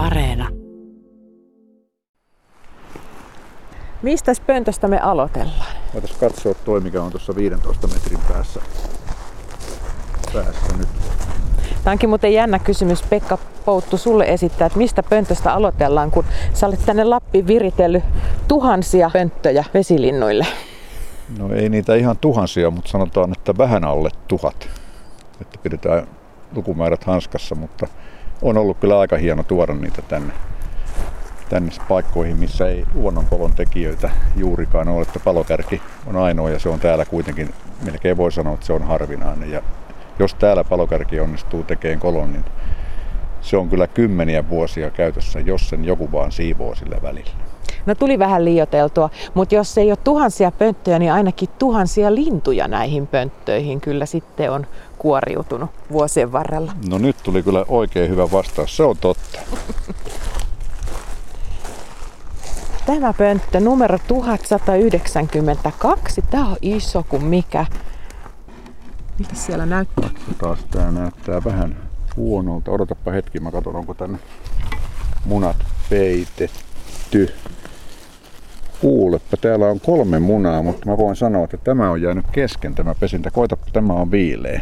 Areena. Mistä pöntöstä me aloitellaan? Voitaisiin katsoa toi, mikä on tuossa 15 metrin päässä, päässä nyt. Tämä onkin muuten jännä kysymys Pekka Pouttu sulle esittää, että mistä pöntöstä aloitellaan, kun sä olet tänne Lappiin viritellyt tuhansia pönttöjä vesilinnuille. No ei niitä ihan tuhansia, mutta sanotaan, että vähän alle tuhat. Että pidetään lukumäärät hanskassa, mutta on ollut kyllä aika hieno tuoda niitä tänne, tänne paikkoihin, missä ei luonnonkolon tekijöitä juurikaan ole. Että palokärki on ainoa ja se on täällä kuitenkin, melkein voi sanoa, että se on harvinainen. Ja jos täällä palokärki onnistuu tekemään kolon, niin se on kyllä kymmeniä vuosia käytössä, jos sen joku vaan siivoo sillä välillä. No tuli vähän liioteltua, mutta jos ei ole tuhansia pönttöjä, niin ainakin tuhansia lintuja näihin pönttöihin kyllä sitten on kuoriutunut vuosien varrella. No nyt tuli kyllä oikein hyvä vastaus, se on totta. Tämä pönttö numero 1192, tämä on iso kuin mikä. Mitä siellä näyttää? Taas tää näyttää vähän huonolta. Odotapa hetki, mä katson onko tänne munat peitetty. Kuulepa, täällä on kolme munaa, mutta mä voin sanoa, että tämä on jäänyt kesken tämä pesintä. Koita, tämä on viileä.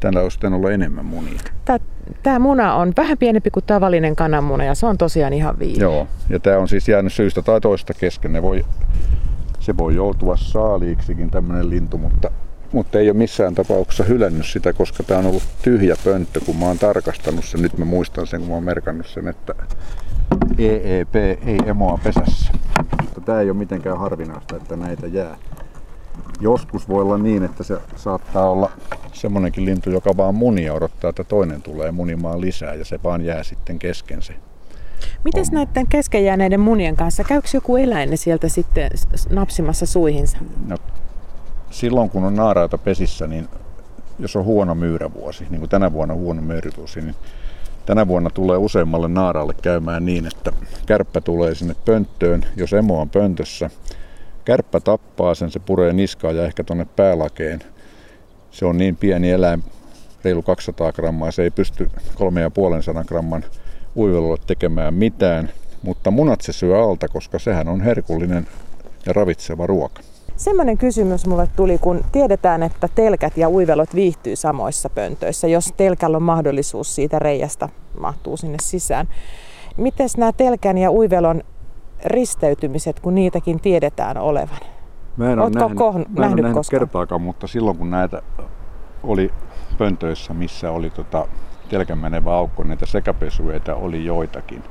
Täällä olisi ollut enemmän munia. Tämä, tämä muna on vähän pienempi kuin tavallinen kananmuna ja se on tosiaan ihan viileä. Joo, ja tämä on siis jäänyt syystä tai toista kesken. Ne voi, se voi joutua saaliiksikin tämmöinen lintu, mutta, mutta ei ole missään tapauksessa hylännyt sitä, koska tämä on ollut tyhjä pönttö, kun mä oon tarkastanut sen. Nyt mä muistan sen, kun mä oon merkannut sen, että EEP ei emoa pesässä. Mutta tämä ei ole mitenkään harvinaista, että näitä jää. Joskus voi olla niin, että se saattaa olla semmonenkin lintu, joka vaan munia odottaa, että toinen tulee munimaan lisää ja se vaan jää sitten kesken se. Miten näiden kesken jääneiden munien kanssa? Käykö joku eläin sieltä sitten napsimassa suihinsa? No, silloin kun on naaraita pesissä, niin jos on huono myyrävuosi, niin kuin tänä vuonna huono myyrävuosi, niin tänä vuonna tulee useammalle naaraalle käymään niin, että kärppä tulee sinne pönttöön, jos emo on pöntössä. Kärppä tappaa sen, se puree niskaa ja ehkä tonne päälakeen. Se on niin pieni eläin, reilu 200 grammaa, se ei pysty 3,5 gramman uivelulle tekemään mitään, mutta munat se syö alta, koska sehän on herkullinen ja ravitseva ruoka. Semmoinen kysymys mulle tuli, kun tiedetään, että telkät ja uivelot viihtyy samoissa pöntöissä, jos telkällä on mahdollisuus siitä reiästä mahtuu sinne sisään. Miten nämä telkän ja uivelon risteytymiset, kun niitäkin tiedetään olevan? Mä en ole nähnyt, koh- mä en nähnyt, nähnyt kertaakaan, mutta silloin kun näitä oli pöntöissä, missä oli tota telkän menevä aukko, näitä sekapesueita oli joitakin.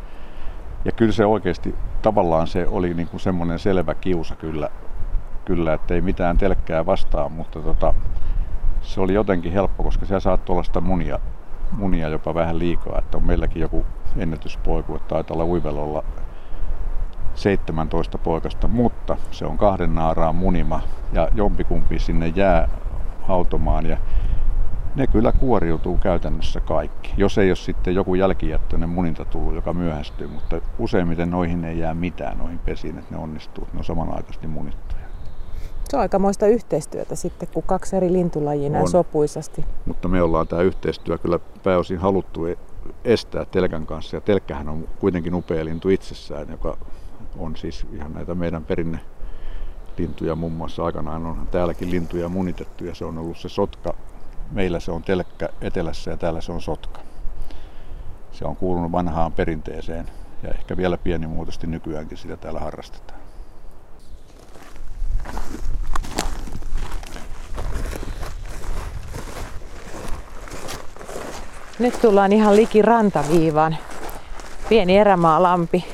Ja kyllä se oikeasti, tavallaan se oli niin kuin semmoinen selvä kiusa kyllä kyllä, että ei mitään telkkää vastaan, mutta tota, se oli jotenkin helppo, koska siellä saattoi olla sitä munia, munia jopa vähän liikaa, että on meilläkin joku ennätyspoiku, että taitaa olla uivelolla 17 poikasta, mutta se on kahden naaraan munima ja jompikumpi sinne jää hautomaan ja ne kyllä kuoriutuu käytännössä kaikki. Jos ei ole sitten joku jälkijättöinen muninta tullut, joka myöhästyy, mutta useimmiten noihin ei jää mitään noihin pesiin, että ne onnistuu, ne on samanaikaisesti munittuja. Se on aikamoista yhteistyötä sitten, kun kaksi eri lintulajia näin sopuisasti. Mutta me ollaan tämä yhteistyö kyllä pääosin haluttu e- estää telkän kanssa. Ja telkkähän on kuitenkin upea lintu itsessään, joka on siis ihan näitä meidän perinne lintuja muun muassa aikanaan on täälläkin lintuja munitettu ja se on ollut se sotka. Meillä se on telkkä etelässä ja täällä se on sotka. Se on kuulunut vanhaan perinteeseen ja ehkä vielä pienimuotoisesti nykyäänkin sitä täällä harrastetaan. Nyt tullaan ihan liki rantaviivaan. Pieni erämaalampi.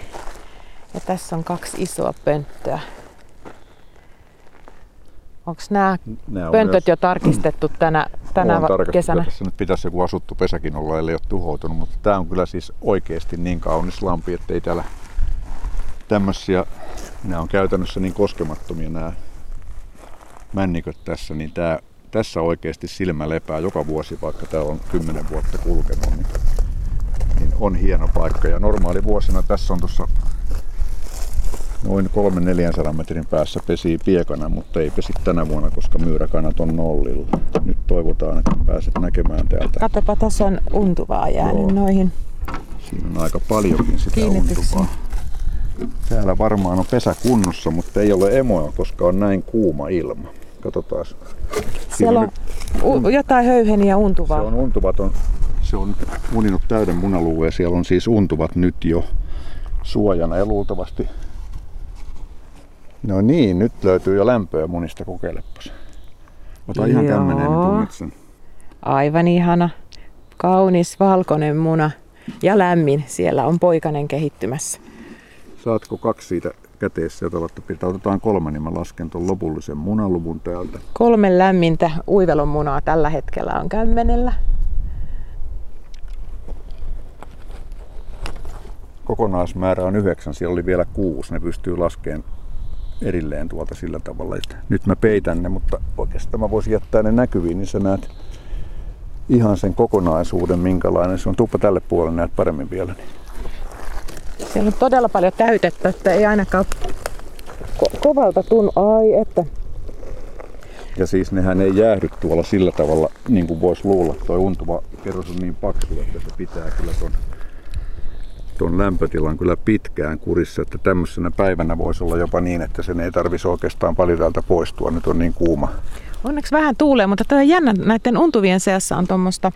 Ja tässä on kaksi isoa pönttöä. Onko nämä pöntöt myös... jo tarkistettu tänä, tänä kesänä? Tässä nyt pitäisi joku asuttu pesäkin olla, ellei ole tuhoutunut, mutta tämä on kyllä siis oikeasti niin kaunis lampi, että ei täällä tämmöisiä, nämä on käytännössä niin koskemattomia nämä männiköt tässä, niin tää, tässä oikeasti silmä lepää joka vuosi, vaikka täällä on 10 vuotta kulkenut, niin, niin on hieno paikka. Ja normaali vuosina tässä on tuossa noin 300-400 metrin päässä pesii piekana, mutta ei pesi tänä vuonna, koska myyräkannat on nollilla. Nyt toivotaan, että pääset näkemään täältä. Katsopa, tässä on untuvaa jäänyt Joo. noihin. Siinä on aika paljonkin sitä untuvaa. Täällä varmaan on pesä kunnossa, mutta ei ole emoa, koska on näin kuuma ilma. Katsotaan. Siellä on jotain höyheniä untuvaa. Se on untuvaton. Se on muninut täyden munaluvun ja siellä on siis untuvat nyt jo suojana ja luultavasti No niin, nyt löytyy jo lämpöä munista, kokeilepas. Ota ihan Joo. kämmeneen, niin tunnet sen. Aivan ihana. Kaunis valkoinen muna ja lämmin. Siellä on poikanen kehittymässä. Saatko kaksi siitä käteessä, olette pitää? Otetaan kolme, niin mä lasken tuon lopullisen munaluvun täältä. Kolme lämmintä uivelon munaa tällä hetkellä on kämmenellä. Kokonaismäärä on yhdeksän, siellä oli vielä kuusi. Ne pystyy laskemaan erilleen tuolta sillä tavalla, että nyt mä peitän ne, mutta oikeastaan mä voisin jättää ne näkyviin, niin sä näet ihan sen kokonaisuuden, minkälainen se on. Tuppa tälle puolelle näet paremmin vielä. Niin. Siellä on todella paljon täytettä, että ei ainakaan ko- kovalta tunnu. Ai, että Ja siis nehän ei jäähdy tuolla sillä tavalla, niin kuin voisi luulla. Tuo untuva kerros on niin paksu, että se pitää kyllä ton, ton lämpötilan kyllä pitkään kurissa. Että tämmöisenä päivänä voisi olla jopa niin, että sen ei tarvisi oikeastaan paljon täältä poistua. Nyt on niin kuuma. onneksi vähän tuulee, mutta tämä jännä näiden untuvien seassa on tuommoista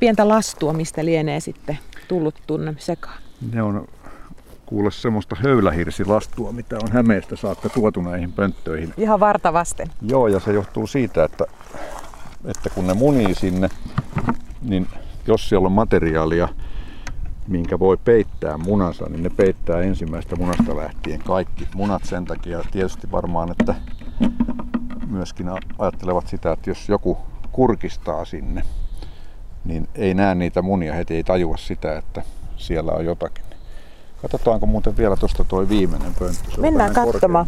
pientä lastua, mistä lienee sitten tullut tunne sekaan. Ne on kuule semmoista höylähirsilastua, mitä on Hämeestä saakka tuotu näihin pönttöihin. Ihan varta vasten. Joo, ja se johtuu siitä, että, että kun ne munii sinne, niin jos siellä on materiaalia, minkä voi peittää munansa, niin ne peittää ensimmäistä munasta lähtien kaikki munat sen takia. Tietysti varmaan, että myöskin ajattelevat sitä, että jos joku kurkistaa sinne, niin ei näe niitä munia heti, ei tajua sitä, että siellä on jotakin. Katsotaanko muuten vielä tuosta tuo viimeinen pönttö. Se Mennään katsomaan.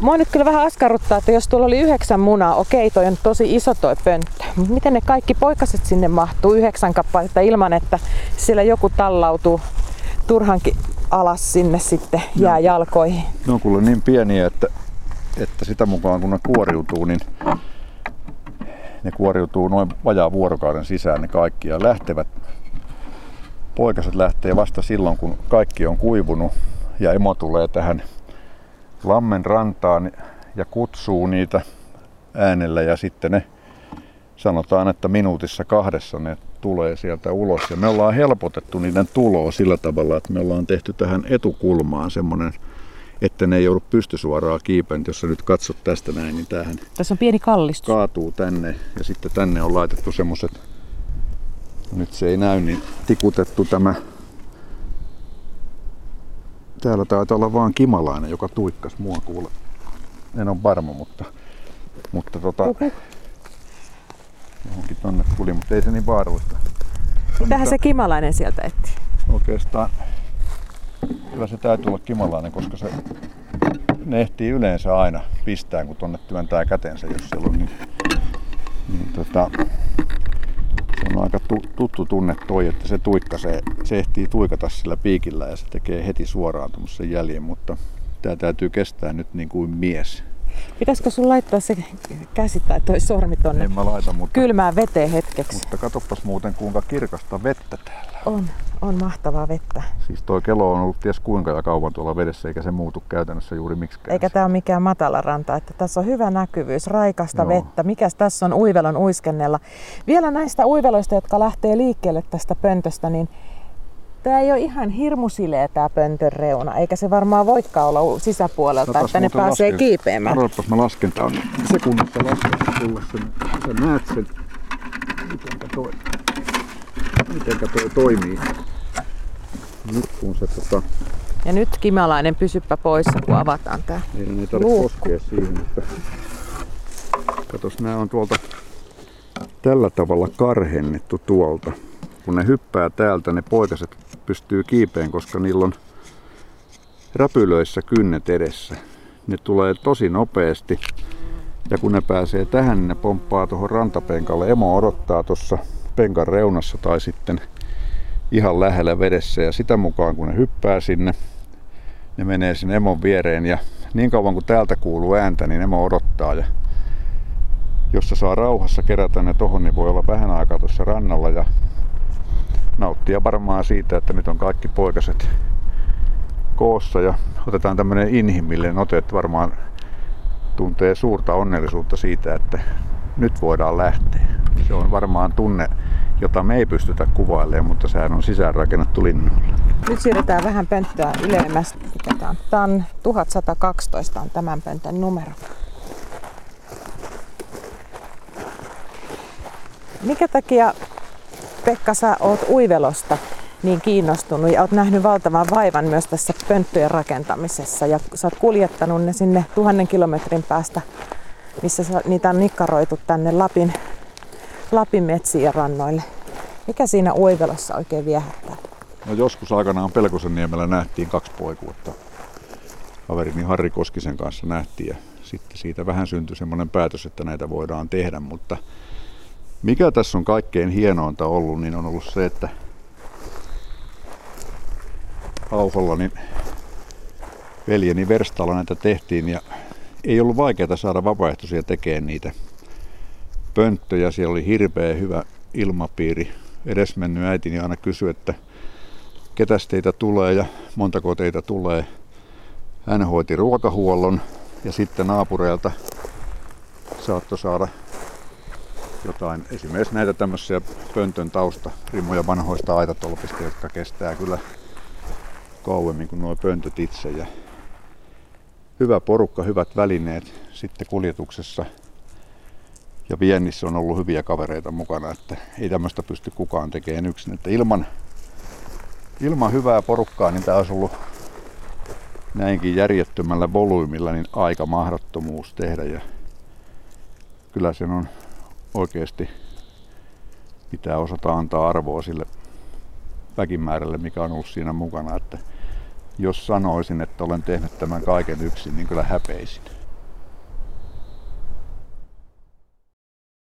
Mua nyt kyllä vähän askarruttaa, että jos tuolla oli yhdeksän munaa, okei toi on tosi iso toi pönttö. Mut miten ne kaikki poikaset sinne mahtuu yhdeksän kappaletta ilman, että siellä joku tallautuu turhankin alas sinne sitten jää jalkoihin. Ne on kuule niin pieniä, että, että sitä mukaan kun ne kuoriutuu, niin ne kuoriutuu noin vajaa vuorokauden sisään ne kaikki ja lähtevät. Poikaset lähtee vasta silloin, kun kaikki on kuivunut ja emo tulee tähän lammen rantaan ja kutsuu niitä äänellä ja sitten ne sanotaan, että minuutissa kahdessa ne tulee sieltä ulos. Ja me ollaan helpotettu niiden tuloa sillä tavalla, että me ollaan tehty tähän etukulmaan semmoinen, että ne ei joudu pystysuoraa kiipeen. Jos sä nyt katsot tästä näin, niin tämähän Tässä on pieni kallistus. kaatuu tänne ja sitten tänne on laitettu semmoset, nyt se ei näy, niin tikutettu tämä Täällä taitaa olla vaan kimalainen, joka tuikkas mua kuule. En ole varma, mutta, mutta tota, johonkin tonne tuli, mutta ei se niin vaarallista. Mitähän se kimalainen sieltä etti? Oikeastaan kyllä se täytyy olla kimalainen, koska se ne ehtii yleensä aina pistää, kun tonne työntää kätensä, jos siellä on niin, niin tota, on aika tu, tuttu tunne toi, että se tuikka, se, se ehtii tuikata sillä piikillä ja se tekee heti suoraan tuommoisen jäljen, mutta tämä täytyy kestää nyt niin kuin mies. Pitäisikö sun laittaa se käsi tai toi sormi tonne En mä laita, mutta, kylmään veteen hetkeksi? mutta katoppas muuten kuinka kirkasta vettä täällä. On, on mahtavaa vettä. Siis toi kelo on ollut ties kuinka ja kauan tuolla vedessä, eikä se muutu käytännössä juuri miksikään. Eikä tämä ole mikään matala ranta, että tässä on hyvä näkyvyys, raikasta Joo. vettä. Mikäs tässä on uivelon uiskennella? Vielä näistä uiveloista, jotka lähtee liikkeelle tästä pöntöstä, niin tämä ei ole ihan hirmu sileä tämä pöntön reuna, eikä se varmaan voikaan olla sisäpuolelta, Katos että ne pääsee lasken- kiipeämään. Odotapas mä lasken, tää on sekunnissa lasketta tulla sen. Sä näet sen, mitenkä toi, mitenkä toi toimii. Nyt kun se tota, Ja nyt kimalainen pysyppä poissa, kun avataan tämä. meidän ei tarvitse Luukku. koskea siihen, että katos nää on tuolta tällä tavalla karhennettu tuolta. Kun ne hyppää täältä, ne poikaset pystyy kiipeen, koska niillä on räpylöissä kynnet edessä. Ne tulee tosi nopeasti. Ja kun ne pääsee tähän, niin ne pomppaa tuohon rantapenkalle. Emo odottaa tuossa penkan reunassa tai sitten ihan lähellä vedessä. Ja sitä mukaan kun ne hyppää sinne, ne menee sinne emon viereen. Ja niin kauan kuin täältä kuuluu ääntä, niin emo odottaa. Ja jos se saa rauhassa kerätä ne tohon, niin voi olla vähän aikaa tuossa rannalla. Ja nauttia varmaan siitä, että nyt on kaikki poikaset koossa ja otetaan tämmöinen inhimillinen ote, että varmaan tuntee suurta onnellisuutta siitä, että nyt voidaan lähteä. Se on varmaan tunne, jota me ei pystytä kuvailemaan, mutta sehän on sisäänrakennettu linnulla. Nyt siirretään vähän pönttöä ylemmäs. Tämä on 1112 on tämän pöntön numero. Mikä takia, Pekka, sä oot uivelosta niin kiinnostunut ja oot nähnyt valtavan vaivan myös tässä pönttöjen rakentamisessa ja sä oot kuljettanut ne sinne tuhannen kilometrin päästä, missä niitä on nikkaroitu tänne Lapin, Lapin metsiin ja rannoille. Mikä siinä uivelossa oikein viehättää? No joskus aikanaan Pelkosen niemellä nähtiin kaksi poikuutta. Kaverini Harri Koskisen kanssa nähtiin ja sitten siitä vähän syntyi semmoinen päätös, että näitä voidaan tehdä, mutta mikä tässä on kaikkein hienointa ollut, niin on ollut se, että Auholla niin veljeni Verstalla näitä tehtiin ja ei ollut vaikeaa saada vapaaehtoisia tekemään niitä pönttöjä. Siellä oli hirveä hyvä ilmapiiri. Edesmennyt äitini aina kysyi, että ketä teitä tulee ja montako teitä tulee. Hän hoiti ruokahuollon ja sitten naapureilta saattoi saada jotain, esimerkiksi näitä tämmöisiä pöntön tausta rimmoja vanhoista aitatolpista, jotka kestää kyllä kauemmin kuin nuo pöntöt itse. Ja hyvä porukka, hyvät välineet sitten kuljetuksessa ja viennissä on ollut hyviä kavereita mukana, että ei tämmöistä pysty kukaan tekemään yksin. Että ilman, ilman hyvää porukkaa niin tämä olisi ollut näinkin järjettömällä volyymilla niin aika mahdottomuus tehdä. Ja kyllä sen on oikeasti pitää osata antaa arvoa sille väkimäärälle, mikä on ollut siinä mukana. Että jos sanoisin, että olen tehnyt tämän kaiken yksin, niin kyllä häpeisin.